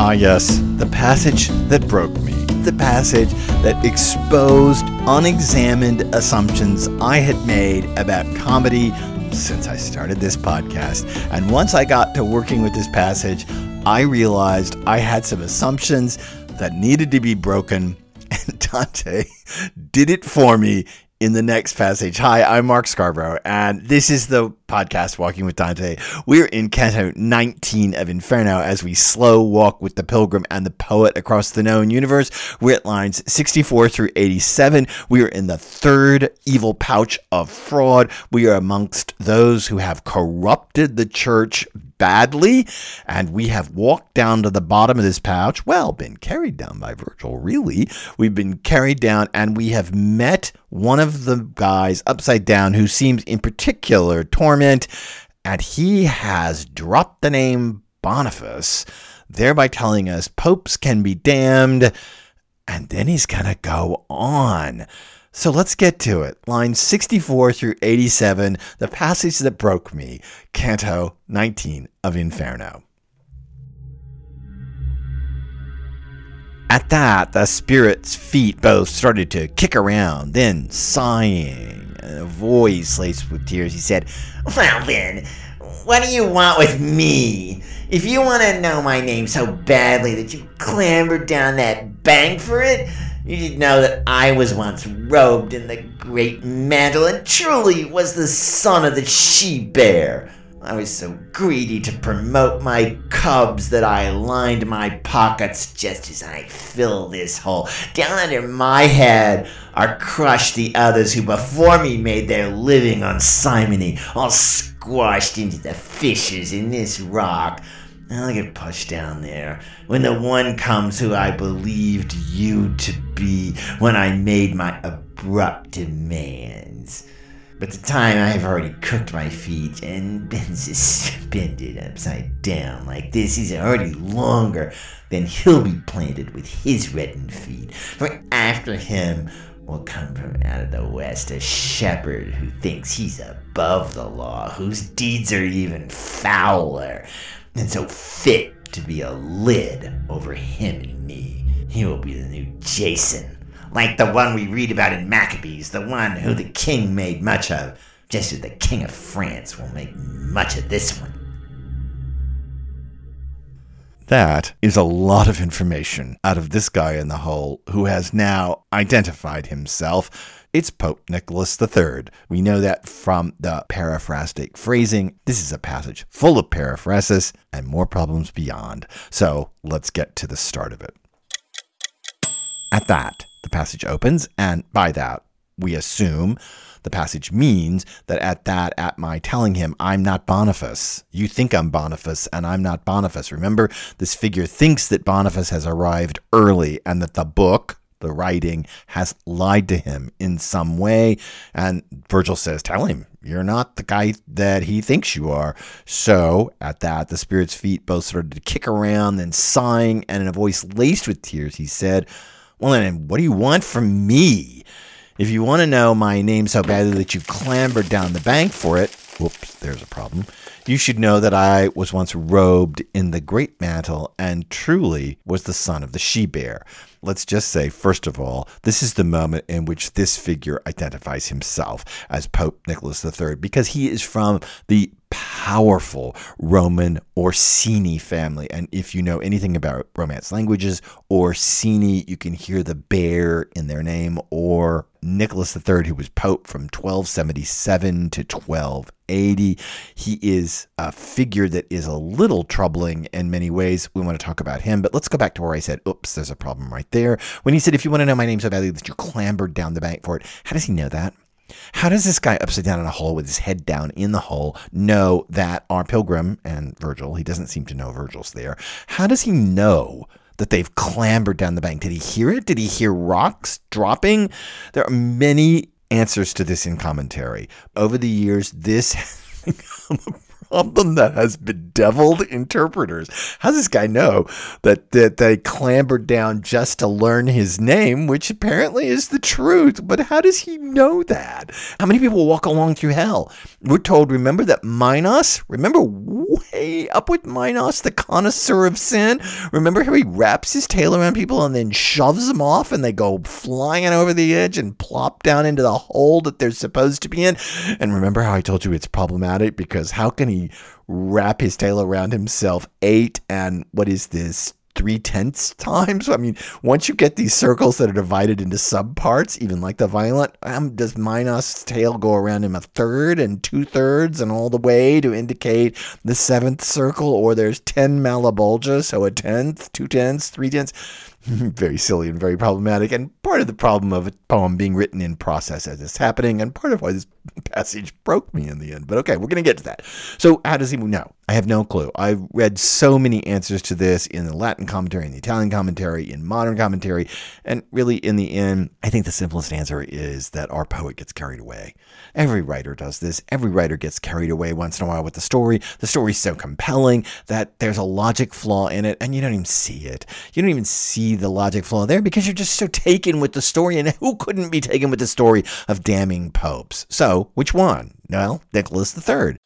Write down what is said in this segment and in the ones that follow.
Ah, yes, the passage that broke me. The passage that exposed unexamined assumptions I had made about comedy since I started this podcast. And once I got to working with this passage, I realized I had some assumptions that needed to be broken, and Dante did it for me in the next passage. Hi, I'm Mark Scarbrough, and this is the podcast Walking with Dante. We're in Canto 19 of Inferno as we slow walk with the pilgrim and the poet across the known universe. We're at lines 64 through 87. We are in the third evil pouch of fraud. We are amongst those who have corrupted the church badly, and we have walked down to the bottom of this pouch. Well, been carried down by Virgil, really. We've been carried down, and we have met one of the guys upside down who seems in particular torment, and he has dropped the name Boniface, thereby telling us popes can be damned, and then he's going to go on. So let's get to it. Lines 64 through 87, the passage that broke me, Canto 19 of Inferno. At that, the spirit's feet both started to kick around, then sighing, and a voice laced with tears, he said, Well then, what do you want with me? If you want to know my name so badly that you clambered down that bank for it, you should know that I was once robed in the great mantle and truly was the son of the she bear. I was so greedy to promote my cubs that I lined my pockets just as I fill this hole. Down under my head are crushed the others who before me made their living on simony, all squashed into the fissures in this rock. I'll get pushed down there when the one comes who I believed you to be when I made my abrupt demands. But the time I have already cooked my feet and been suspended upside down like this is already longer than he'll be planted with his reddened feet. For after him will come from out of the west a shepherd who thinks he's above the law, whose deeds are even fouler, and so fit to be a lid over him and me. He will be the new Jason like the one we read about in Maccabees, the one who the king made much of, just as the king of France will make much of this one. That is a lot of information out of this guy in the hole who has now identified himself. It's Pope Nicholas III. We know that from the paraphrastic phrasing. This is a passage full of periphrasis and more problems beyond. So let's get to the start of it. At that, the passage opens, and by that, we assume the passage means that at that, at my telling him, I'm not Boniface. You think I'm Boniface, and I'm not Boniface. Remember, this figure thinks that Boniface has arrived early and that the book, the writing, has lied to him in some way. And Virgil says, Tell him, you're not the guy that he thinks you are. So at that, the spirit's feet both started to kick around, then sighing, and in a voice laced with tears, he said, well, then, what do you want from me? If you want to know my name so badly that you clambered down the bank for it, whoops, there's a problem. You should know that I was once robed in the great mantle and truly was the son of the she bear. Let's just say, first of all, this is the moment in which this figure identifies himself as Pope Nicholas III because he is from the powerful Roman Orsini family. And if you know anything about Romance languages, Orsini, you can hear the bear in their name, or Nicholas III, who was Pope from 1277 to 1280. He is a figure that is a little troubling in many ways. We want to talk about him, but let's go back to where I said, oops, there's a problem right there. When he said, if you want to know my name so badly that you clambered down the bank for it, how does he know that? How does this guy upside down in a hole with his head down in the hole know that our pilgrim and Virgil, he doesn't seem to know Virgil's there. How does he know that they've clambered down the bank? Did he hear it? Did he hear rocks dropping? There are many answers to this in commentary. Over the years, this has become a problem that has bedeviled interpreters. How does this guy know that, that they clambered down just to learn his name, which apparently is the truth? But how does he know that? How many people walk along through hell? We're told, remember that Minos, remember way up with Minos, the connoisseur of sin? Remember how he wraps his tail around people and then shoves them off and they go flying over the edge and plop down into the hole that they're supposed to be in? And remember how I told you it's problematic because how can he wrap his tail around himself eight and what is this three tenths times. I mean, once you get these circles that are divided into subparts, even like the violent, um, does Minos' tail go around him a third and two thirds and all the way to indicate the seventh circle? Or there's 10 Malebolgia, so a tenth, two tenths, three tenths. very silly and very problematic, and part of the problem of a poem being written in process as it's happening, and part of why this passage broke me in the end. But okay, we're going to get to that. So, how does he know? I have no clue. I've read so many answers to this in the Latin commentary, in the Italian commentary, in modern commentary, and really, in the end, I think the simplest answer is that our poet gets carried away. Every writer does this. Every writer gets carried away once in a while with the story. The story's so compelling that there's a logic flaw in it, and you don't even see it. You don't even see the logic flaw there because you're just so taken with the story, and who couldn't be taken with the story of damning popes? So, which one? Well, Nicholas III.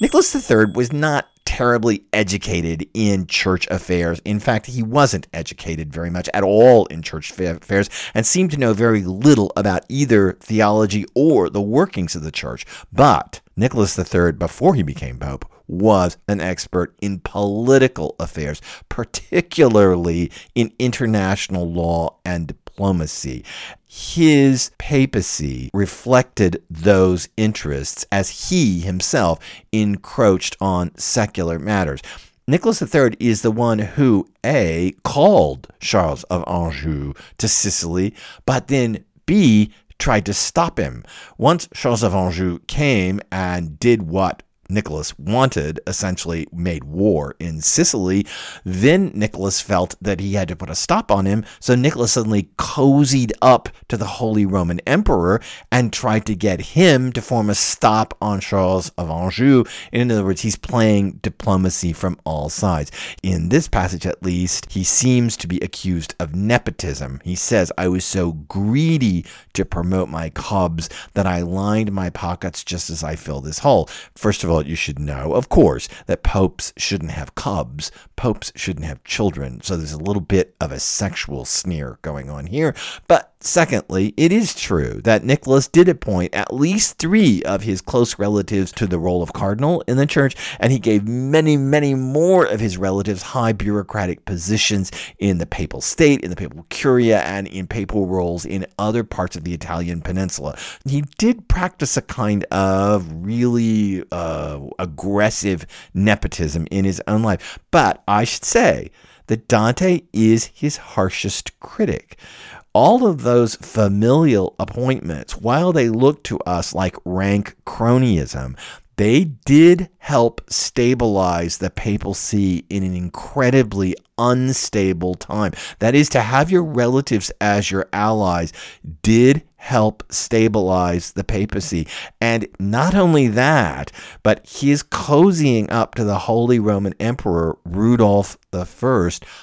Nicholas III was not terribly educated in church affairs. In fact, he wasn't educated very much at all in church affairs and seemed to know very little about either theology or the workings of the church. But Nicholas III, before he became pope, was an expert in political affairs, particularly in international law and diplomacy. His papacy reflected those interests as he himself encroached on secular matters. Nicholas III is the one who, A, called Charles of Anjou to Sicily, but then B, tried to stop him. Once Charles of Anjou came and did what Nicholas wanted, essentially made war in Sicily. Then Nicholas felt that he had to put a stop on him, so Nicholas suddenly cozied up to the Holy Roman Emperor and tried to get him to form a stop on Charles of Anjou. In other words, he's playing diplomacy from all sides. In this passage, at least, he seems to be accused of nepotism. He says, I was so greedy to promote my cubs that I lined my pockets just as I fill this hole. First of all, you should know, of course, that popes shouldn't have cubs. Popes shouldn't have children. So there's a little bit of a sexual sneer going on here. But Secondly, it is true that Nicholas did appoint at least three of his close relatives to the role of cardinal in the church, and he gave many, many more of his relatives high bureaucratic positions in the papal state, in the papal curia, and in papal roles in other parts of the Italian peninsula. He did practice a kind of really uh, aggressive nepotism in his own life, but I should say that Dante is his harshest critic all of those familial appointments, while they look to us like rank cronyism, they did help stabilize the papal see in an incredibly unstable time. That is, to have your relatives as your allies did help stabilize the papacy. And not only that, but his cozying up to the Holy Roman Emperor Rudolph I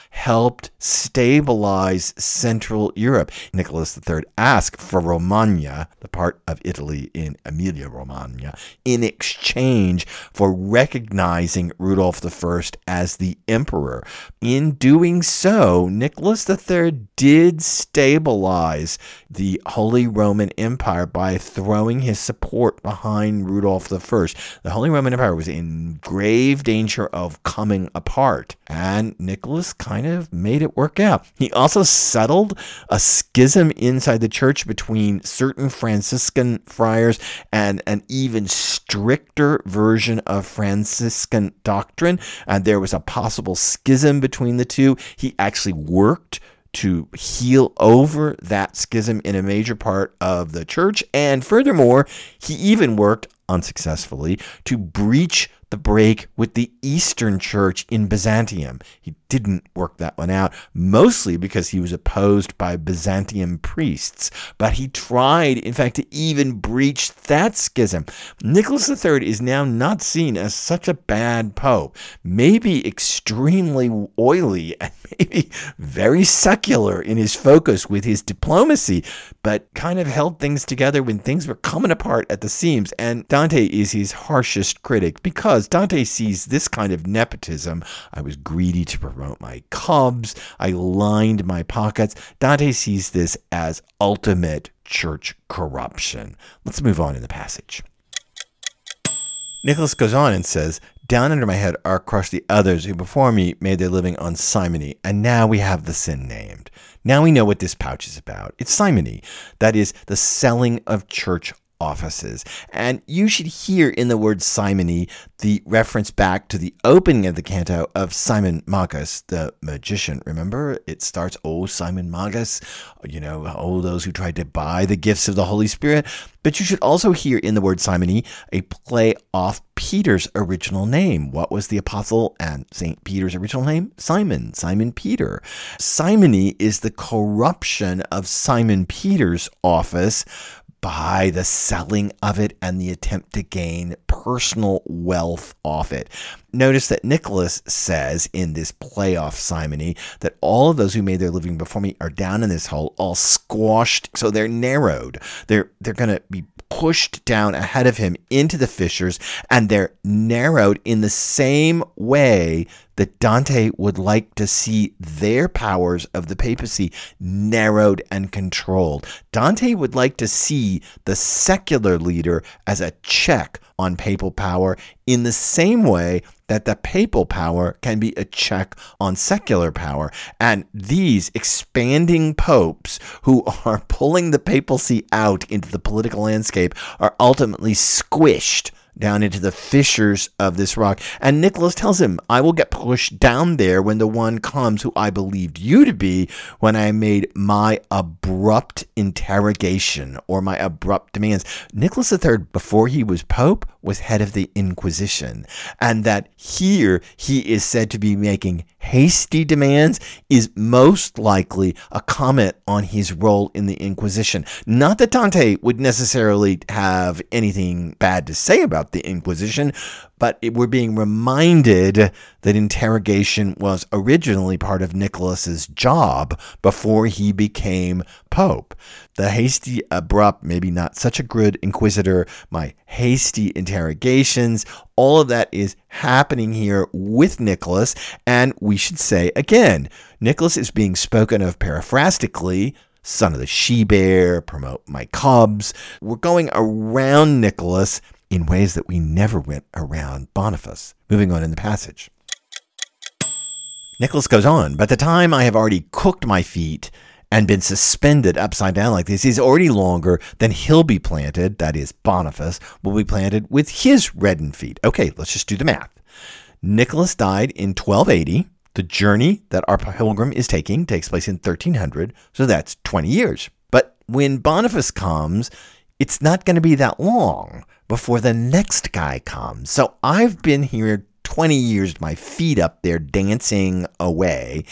helped stabilize Central Europe. Nicholas III asked for Romagna, the part of Italy in Emilia Romagna, in exchange for recognizing Rudolf I as the emperor. In doing so, Nicholas III did stabilize the Holy Roman Empire by throwing his support behind Rudolf I. The Holy Roman Empire was in grave danger of coming apart, and Nicholas kind of made it work out. He also settled a schism inside the church between certain Franciscan friars and an even stricter version of Franciscan doctrine, and there was a possible schism between the two. He actually worked to heal over that schism in a major part of the church. And furthermore, he even worked unsuccessfully to breach the break with the Eastern Church in Byzantium. He didn't work that one out, mostly because he was opposed by Byzantium priests. But he tried, in fact, to even breach that schism. Nicholas III is now not seen as such a bad pope, maybe extremely oily and maybe very secular in his focus with his diplomacy, but kind of held things together when things were coming apart at the seams. And Dante is his harshest critic because Dante sees this kind of nepotism. I was greedy to promote my cubs, I lined my pockets. Dante sees this as ultimate church corruption. Let's move on in the passage. Nicholas goes on and says, Down under my head are crushed the others who before me made their living on simony, and now we have the sin named. Now we know what this pouch is about. It's simony, that is, the selling of church offices. And you should hear in the word simony the reference back to the opening of the canto of Simon Magus, the magician. Remember, it starts, Oh, Simon Magus, you know, all those who tried to buy the gifts of the Holy Spirit. But you should also hear in the word simony a play off Peter's original name. What was the apostle and St. Peter's original name? Simon, Simon Peter. Simony is the corruption of Simon Peter's office by the selling of it and the attempt to gain personal wealth off it. Notice that Nicholas says in this playoff simony that all of those who made their living before me are down in this hole, all squashed, so they're narrowed. They're they're going to be pushed down ahead of him into the fissures, and they're narrowed in the same way that Dante would like to see their powers of the papacy narrowed and controlled. Dante would like to see the secular leader as a check on papal power in the same way that the papal power can be a check on secular power. And these expanding popes who are pulling the papacy out into the political landscape are ultimately squished down into the fissures of this rock. And Nicholas tells him, I will get pushed down there when the one comes who I believed you to be when I made my abrupt interrogation or my abrupt demands. Nicholas III, before he was Pope, was head of the Inquisition. And that here he is said to be making hasty demands is most likely a comment on his role in the Inquisition. Not that Dante would necessarily have anything bad to say about the Inquisition, but we're being reminded that interrogation was originally part of Nicholas's job before he became pope. The hasty, abrupt, maybe not such a good inquisitor, my hasty interrogations, all of that is happening here with Nicholas. And we should say again, Nicholas is being spoken of paraphrastically son of the she bear, promote my cubs. We're going around Nicholas in ways that we never went around Boniface. Moving on in the passage. Nicholas goes on, By the time I have already cooked my feet and been suspended upside down like this is already longer than he'll be planted, that is, Boniface, will be planted with his reddened feet. Okay, let's just do the math. Nicholas died in 1280. The journey that our pilgrim is taking takes place in 1300, so that's 20 years. But when Boniface comes, it's not going to be that long before the next guy comes. So I've been here 20 years, my feet up there dancing away.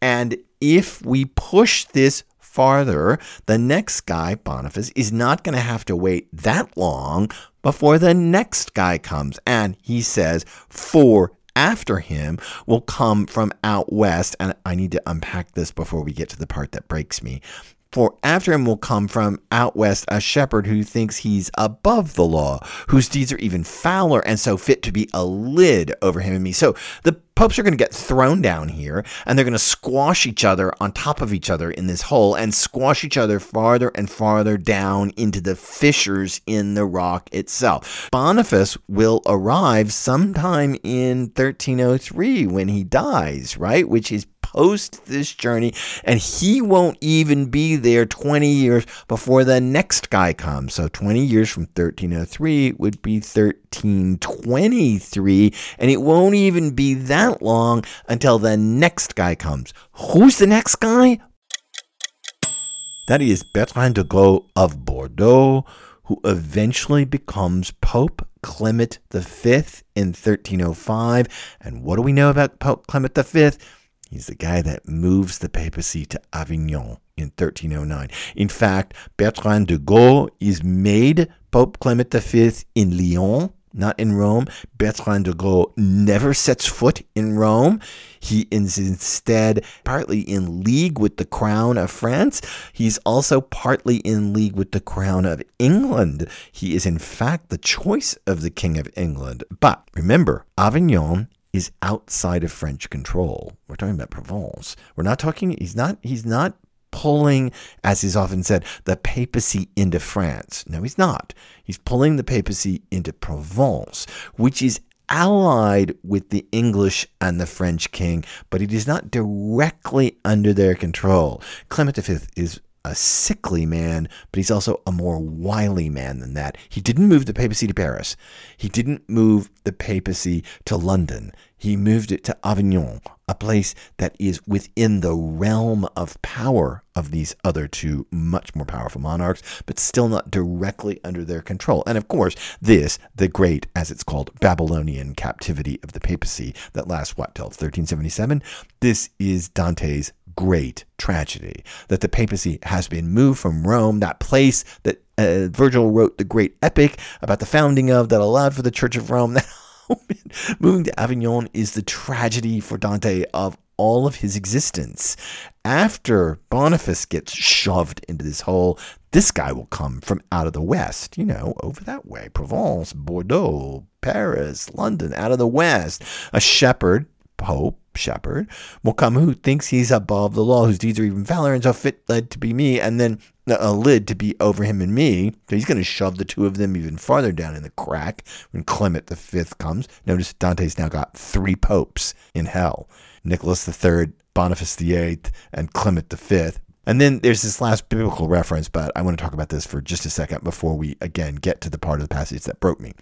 And if we push this farther, the next guy, Boniface, is not going to have to wait that long before the next guy comes. And he says, for after him will come from out west. And I need to unpack this before we get to the part that breaks me. For after him will come from out west a shepherd who thinks he's above the law, whose deeds are even fouler and so fit to be a lid over him and me. So the popes are going to get thrown down here and they're going to squash each other on top of each other in this hole and squash each other farther and farther down into the fissures in the rock itself. Boniface will arrive sometime in 1303 when he dies, right? Which is post this journey, and he won't even be there 20 years before the next guy comes. So 20 years from 1303 would be 1323, and it won't even be that long until the next guy comes. Who's the next guy? That is Bertrand de Got of Bordeaux, who eventually becomes Pope Clement V in 1305. And what do we know about Pope Clement V? He's the guy that moves the papacy to Avignon in 1309. In fact, Bertrand de Got is made Pope Clement V in Lyon not in Rome. Bertrand de Got never sets foot in Rome. He is instead partly in league with the crown of France. He's also partly in league with the crown of England. He is, in fact, the choice of the King of England. But remember, Avignon is outside of French control. We're talking about Provence. We're not talking, he's not, he's not pulling, as is often said, the papacy into France. No, he's not. He's pulling the papacy into Provence, which is allied with the English and the French king, but it is not directly under their control. Clement V is a sickly man, but he's also a more wily man than that. He didn't move the papacy to Paris. He didn't move the papacy to London. He moved it to Avignon, a place that is within the realm of power of these other two much more powerful monarchs, but still not directly under their control. And of course, this, the great, as it's called, Babylonian captivity of the papacy that lasts, what, till 1377? This is Dante's great tragedy that the papacy has been moved from Rome, that place that uh, Virgil wrote the great epic about the founding of that allowed for the Church of Rome. Moving to Avignon is the tragedy for Dante of all of his existence. After Boniface gets shoved into this hole, this guy will come from out of the west, you know, over that way Provence, Bordeaux, Paris, London, out of the west. A shepherd, pope, shepherd, will come who thinks he's above the law, whose deeds are even valor, and so fit led to be me, and then a lid to be over him and me. So he's going to shove the two of them even farther down in the crack when Clement the Fifth comes. Notice Dante's now got three popes in hell: Nicholas the Third, Boniface the Eighth, and Clement the Fifth. And then there's this last biblical reference, but I want to talk about this for just a second before we again get to the part of the passage that broke me.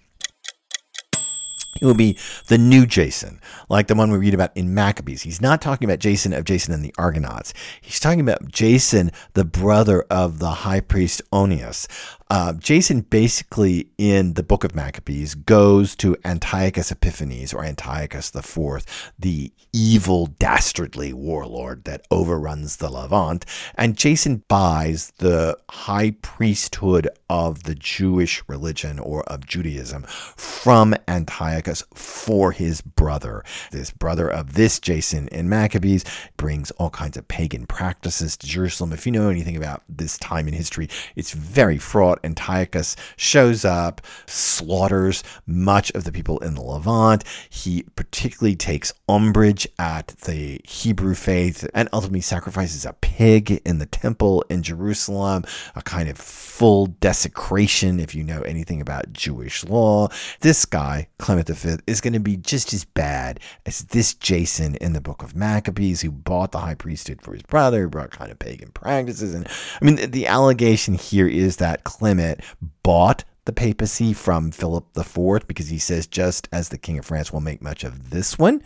It will be the new Jason, like the one we read about in Maccabees. He's not talking about Jason of Jason and the Argonauts. He's talking about Jason, the brother of the high priest Onias. Uh, Jason basically in the book of Maccabees goes to Antiochus Epiphanes or Antiochus IV, the evil, dastardly warlord that overruns the Levant. And Jason buys the high priesthood of the Jewish religion or of Judaism from Antiochus for his brother. This brother of this Jason in Maccabees brings all kinds of pagan practices to Jerusalem. If you know anything about this time in history, it's very fraught Antiochus shows up, slaughters much of the people in the Levant. He particularly takes umbrage at the Hebrew faith and ultimately sacrifices a pig in the temple in Jerusalem, a kind of full desecration if you know anything about Jewish law. This guy, Clement V, is going to be just as bad as this Jason in the book of Maccabees who bought the high priesthood for his brother, brought kind of pagan practices. And I mean, the allegation here is that Clement bought the papacy from Philip IV because he says, just as the King of France will make much of this one.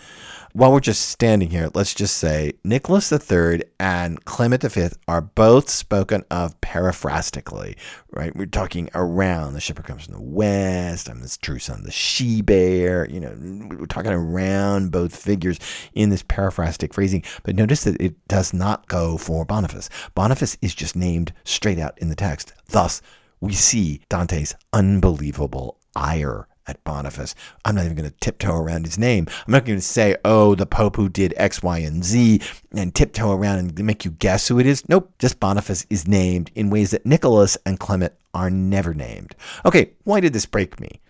While we're just standing here, let's just say Nicholas III and Clement V are both spoken of paraphrastically, right? We're talking around. The shepherd comes from the west. I'm this true son, of the she bear. You know, we're talking around both figures in this paraphrastic phrasing. But notice that it does not go for Boniface. Boniface is just named straight out in the text. Thus, we see Dante's unbelievable ire at Boniface. I'm not even going to tiptoe around his name. I'm not going to say, oh, the Pope who did X, Y, and Z and tiptoe around and make you guess who it is. Nope, just Boniface is named in ways that Nicholas and Clement are never named. Okay, why did this break me?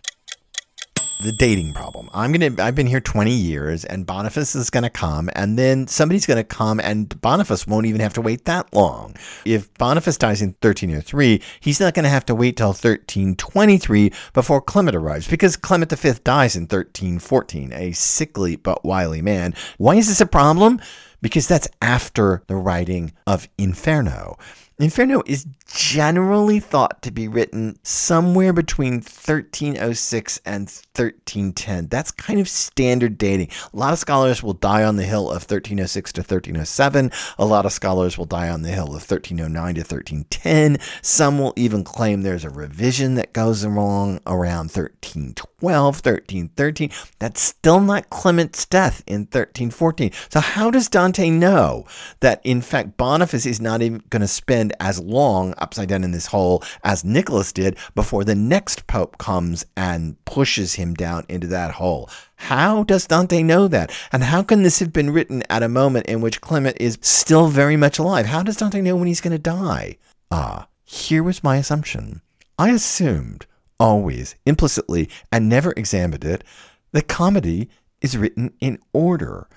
The dating problem. I'm gonna. I've been here 20 years, and Boniface is gonna come, and then somebody's gonna come, and Boniface won't even have to wait that long. If Boniface dies in 1303, he's not gonna have to wait till 1323 before Clement arrives, because Clement V dies in 1314, a sickly but wily man. Why is this a problem? Because that's after the writing of Inferno. Inferno is generally thought to be written somewhere between 1306 and 1310. That's kind of standard dating. A lot of scholars will die on the hill of 1306 to 1307. A lot of scholars will die on the hill of 1309 to 1310. Some will even claim there's a revision that goes wrong around 1312, 1313. That's still not Clement's death in 1314. So, how does Dante know that, in fact, Boniface is not even going to spend as long upside down in this hole as Nicholas did before the next pope comes and pushes him down into that hole? How does Dante know that? And how can this have been written at a moment in which Clement is still very much alive? How does Dante know when he's going to die? Ah, here was my assumption. I assumed, always, implicitly, and never examined it, that comedy is written in order.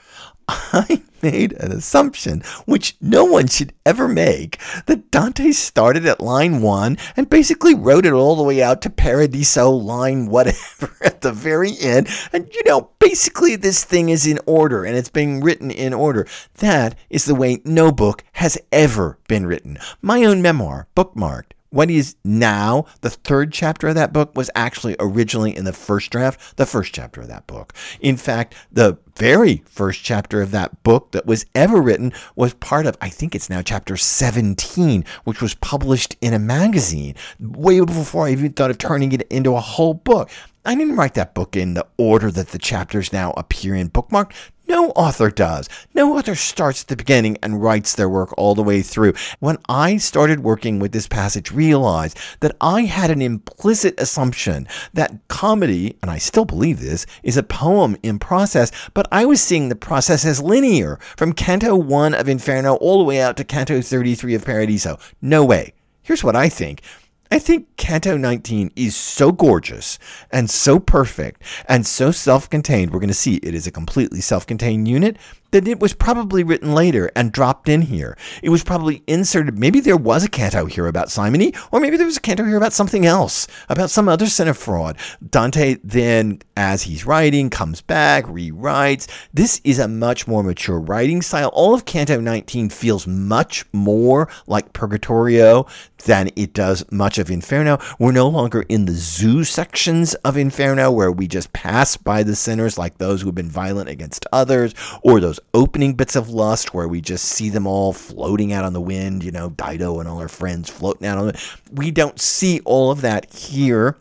I made an assumption, which no one should ever make, that Dante started at line one and basically wrote it all the way out to Paradiso line whatever at the very end. And, you know, basically this thing is in order and it's being written in order. That is the way no book has ever been written. My own memoir, bookmarked, what is now the third chapter of that book was actually originally in the first draft, the first chapter of that book. In fact, the very first chapter of that book that was ever written was part of, I think it's now chapter 17, which was published in a magazine way before I even thought of turning it into a whole book. I didn't write that book in the order that the chapters now appear in bookmark. No author does. No author starts at the beginning and writes their work all the way through. When I started working with this passage, realized that I had an implicit assumption that comedy, and I still believe this, is a poem in process, but I was seeing the process as linear from Canto 1 of Inferno all the way out to Canto 33 of Paradiso. No way. Here's what I think. I think Canto 19 is so gorgeous and so perfect and so self contained. We're going to see it is a completely self contained unit that it was probably written later and dropped in here. It was probably inserted. Maybe there was a canto here about simony, or maybe there was a canto here about something else, about some other sin of fraud. Dante then, as he's writing, comes back, rewrites. This is a much more mature writing style. All of Canto 19 feels much more like Purgatorio than it does much of Inferno. We're no longer in the zoo sections of Inferno where we just pass by the sinners like those who have been violent against others or those opening bits of lust where we just see them all floating out on the wind, you know, Dido and all her friends floating out on the we don't see all of that here.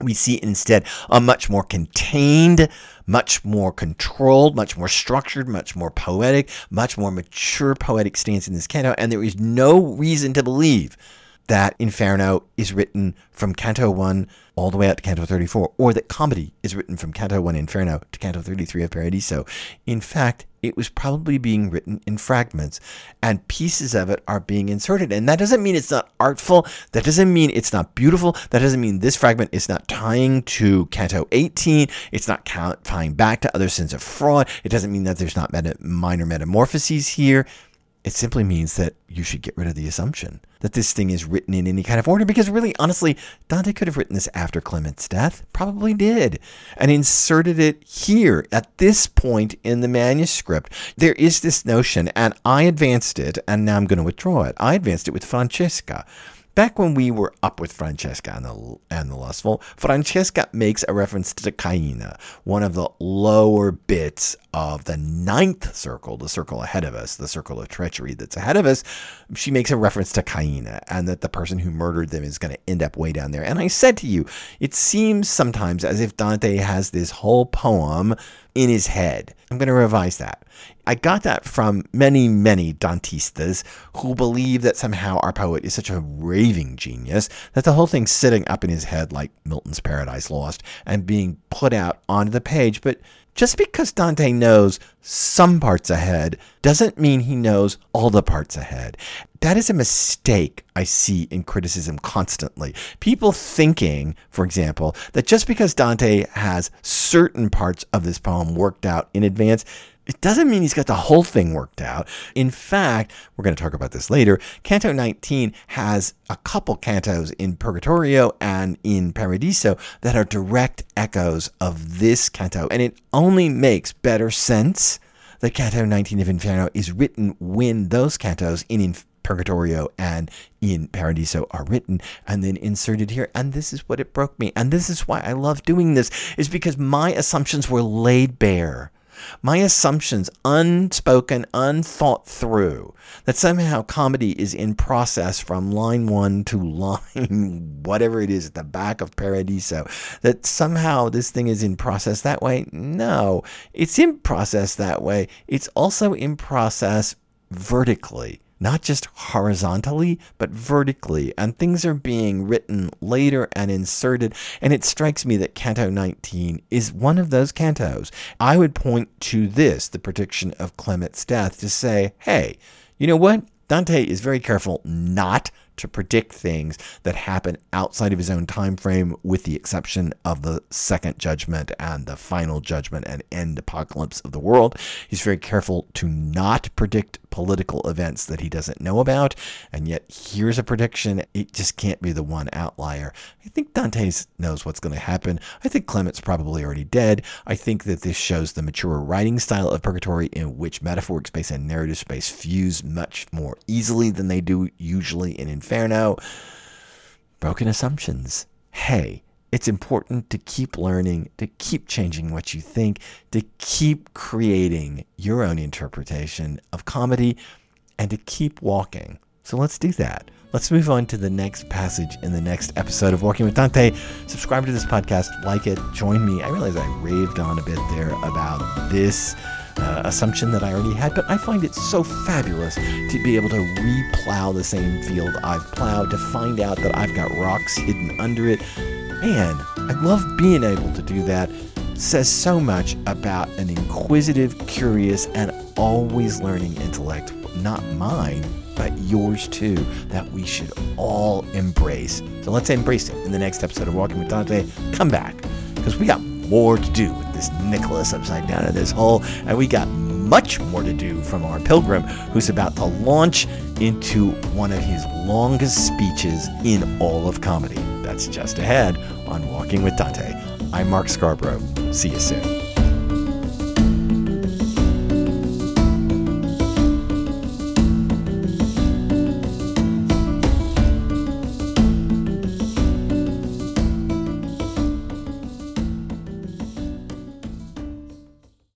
We see instead a much more contained, much more controlled, much more structured, much more poetic, much more mature poetic stance in this canto, and there is no reason to believe that Inferno is written from Canto 1 all the way out to Canto 34, or that comedy is written from Canto 1 Inferno to Canto 33 of Paradiso. In fact, it was probably being written in fragments, and pieces of it are being inserted. And that doesn't mean it's not artful. That doesn't mean it's not beautiful. That doesn't mean this fragment is not tying to Canto 18. It's not tying back to other sins of fraud. It doesn't mean that there's not meta, minor metamorphoses here. It simply means that you should get rid of the assumption that this thing is written in any kind of order because really honestly Dante could have written this after Clement's death. Probably did. And inserted it here at this point in the manuscript. There is this notion and I advanced it and now I'm going to withdraw it. I advanced it with Francesca Back when we were up with Francesca and the, and the Lustful, Francesca makes a reference to Caina, one of the lower bits of the ninth circle, the circle ahead of us, the circle of treachery that's ahead of us. She makes a reference to Caina and that the person who murdered them is going to end up way down there. And I said to you, it seems sometimes as if Dante has this whole poem in his head. I'm going to revise that. I got that from many, many Dantistas who believe that somehow our poet is such a raving genius that the whole thing's sitting up in his head like Milton's Paradise Lost and being put out onto the page. But just because Dante knows some parts ahead doesn't mean he knows all the parts ahead. That is a mistake I see in criticism constantly. People thinking, for example, that just because Dante has certain parts of this poem worked out in advance, it doesn't mean he's got the whole thing worked out. In fact, we're going to talk about this later. Canto 19 has a couple cantos in Purgatorio and in Paradiso that are direct echoes of this canto, and it only makes better sense that Canto 19 of Inferno is written when those cantos in Purgatorio and in Paradiso are written and then inserted here. And this is what it broke me. And this is why I love doing this, is because my assumptions were laid bare. My assumptions, unspoken, unthought through, that somehow comedy is in process from line one to line whatever it is at the back of Paradiso, that somehow this thing is in process that way. No, it's in process that way. It's also in process vertically not just horizontally, but vertically, and things are being written later and inserted. And it strikes me that Canto 19 is one of those cantos. I would point to this, the prediction of Clement's death, to say, hey, you know what? Dante is very careful not to predict things that happen outside of his own time frame, with the exception of the second judgment and the final judgment and end apocalypse of the world. He's very careful to not predict political events that he doesn't know about, and yet here's a prediction. It just can't be the one outlier. I think Dante knows what's going to happen. I think Clement's probably already dead. I think that this shows the mature writing style of Purgatory, in which metaphoric space and narrative space fuse much more easily than they do usually in Inferno. Broken assumptions. Hey, it's important to keep learning, to keep changing what you think, to keep creating your own interpretation of comedy, and to keep walking. So let's do that. Let's move on to the next passage in the next episode of Walking with Dante. Subscribe to this podcast, like it, join me. I realize I raved on a bit there about this uh, assumption that I already had, but I find it so fabulous to be able to replow the same field I've plowed, to find out that I've got rocks hidden under it. Man, I love being able to do that. Says so much about an inquisitive, curious, and always learning intellect, not mine, but yours too, that we should all embrace. So let's embrace it in the next episode of Walking with Dante. Come back, because we got more to do with this Nicholas upside down in this hole, and we got much more to do from our pilgrim who's about to launch into one of his longest speeches in all of comedy. That's just ahead on Walking with Dante. I'm Mark Scarbrough. See you soon.